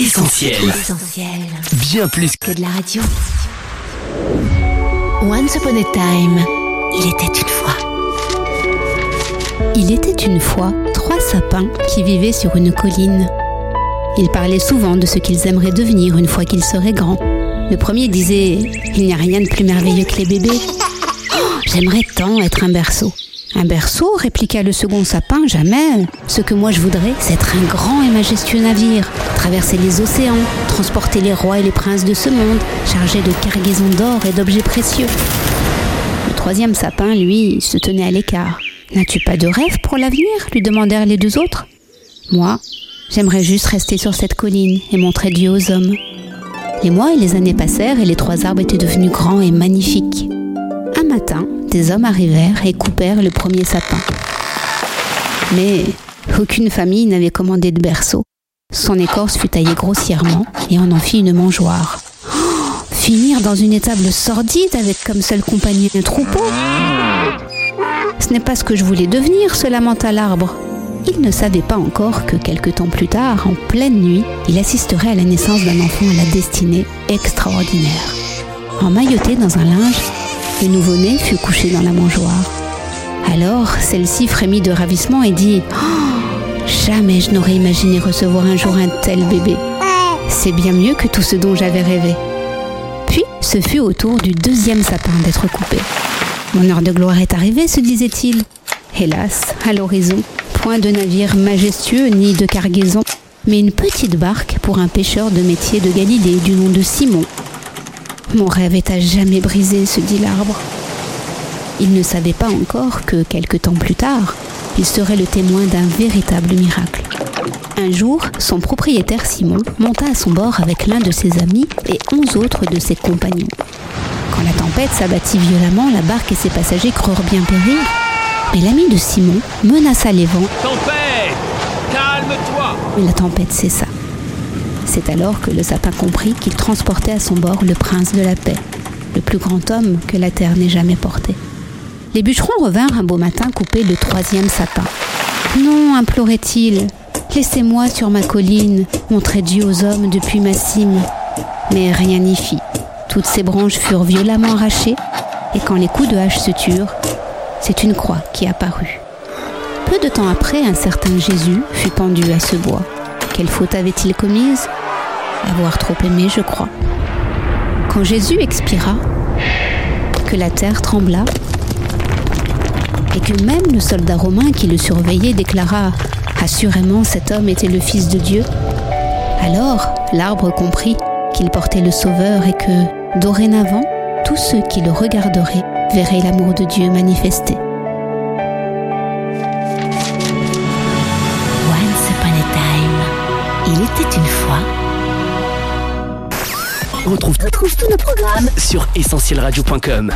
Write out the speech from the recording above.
Essentiel. Essentiel. Bien plus que Que de la radio. Once upon a time, il était une fois. Il était une fois trois sapins qui vivaient sur une colline. Ils parlaient souvent de ce qu'ils aimeraient devenir une fois qu'ils seraient grands. Le premier disait Il n'y a rien de plus merveilleux que les bébés. Oh, J'aimerais tant être un berceau. Un berceau répliqua le second sapin, jamais. Ce que moi je voudrais, c'est être un grand et majestueux navire, traverser les océans, transporter les rois et les princes de ce monde, chargé de cargaisons d'or et d'objets précieux. Le troisième sapin, lui, se tenait à l'écart. N'as-tu pas de rêve pour l'avenir? lui demandèrent les deux autres. Moi, j'aimerais juste rester sur cette colline et montrer Dieu aux hommes. Les mois et les années passèrent et les trois arbres étaient devenus grands et magnifiques. Un matin, des hommes arrivèrent et coupèrent le premier sapin. Mais aucune famille n'avait commandé de berceau. Son écorce fut taillée grossièrement et on en fit une mangeoire. Oh, finir dans une étable sordide avec comme seul compagnon un troupeau Ce n'est pas ce que je voulais devenir, se lamenta l'arbre. Il ne savait pas encore que quelque temps plus tard, en pleine nuit, il assisterait à la naissance d'un enfant à la destinée extraordinaire. Emmailloté dans un linge, le nouveau-né fut couché dans la mangeoire. Alors, celle-ci frémit de ravissement et dit Oh, Jamais je n'aurais imaginé recevoir un jour un tel bébé. C'est bien mieux que tout ce dont j'avais rêvé. Puis, ce fut au tour du deuxième sapin d'être coupé. Mon heure de gloire est arrivée, se disait-il. Hélas, à l'horizon, point de navire majestueux ni de cargaison, mais une petite barque pour un pêcheur de métier de Galilée du nom de Simon. Mon rêve est à jamais brisé, se dit l'arbre. Il ne savait pas encore que, quelque temps plus tard, il serait le témoin d'un véritable miracle. Un jour, son propriétaire Simon monta à son bord avec l'un de ses amis et onze autres de ses compagnons. Quand la tempête s'abattit violemment, la barque et ses passagers crurent bien périr. Mais l'ami de Simon menaça les vents Tempête Calme-toi et la tempête cessa. C'est alors que le sapin comprit qu'il transportait à son bord le prince de la paix, le plus grand homme que la terre n'ait jamais porté. Les bûcherons revinrent un beau matin couper le troisième sapin. Non, implorait-il, laissez-moi sur ma colline montrer Dieu aux hommes depuis ma cime. Mais rien n'y fit. Toutes ses branches furent violemment arrachées, et quand les coups de hache se turent, c'est une croix qui apparut. Peu de temps après, un certain Jésus fut pendu à ce bois. Quelle faute avait-il commise? Avoir trop aimé, je crois. Quand Jésus expira, que la terre trembla, et que même le soldat romain qui le surveillait déclara Assurément cet homme était le Fils de Dieu, alors l'arbre comprit qu'il portait le Sauveur et que, dorénavant, tous ceux qui le regarderaient verraient l'amour de Dieu manifesté. Il était une fois. retrouve, retrouve tous nos programmes sur essentielradio.com.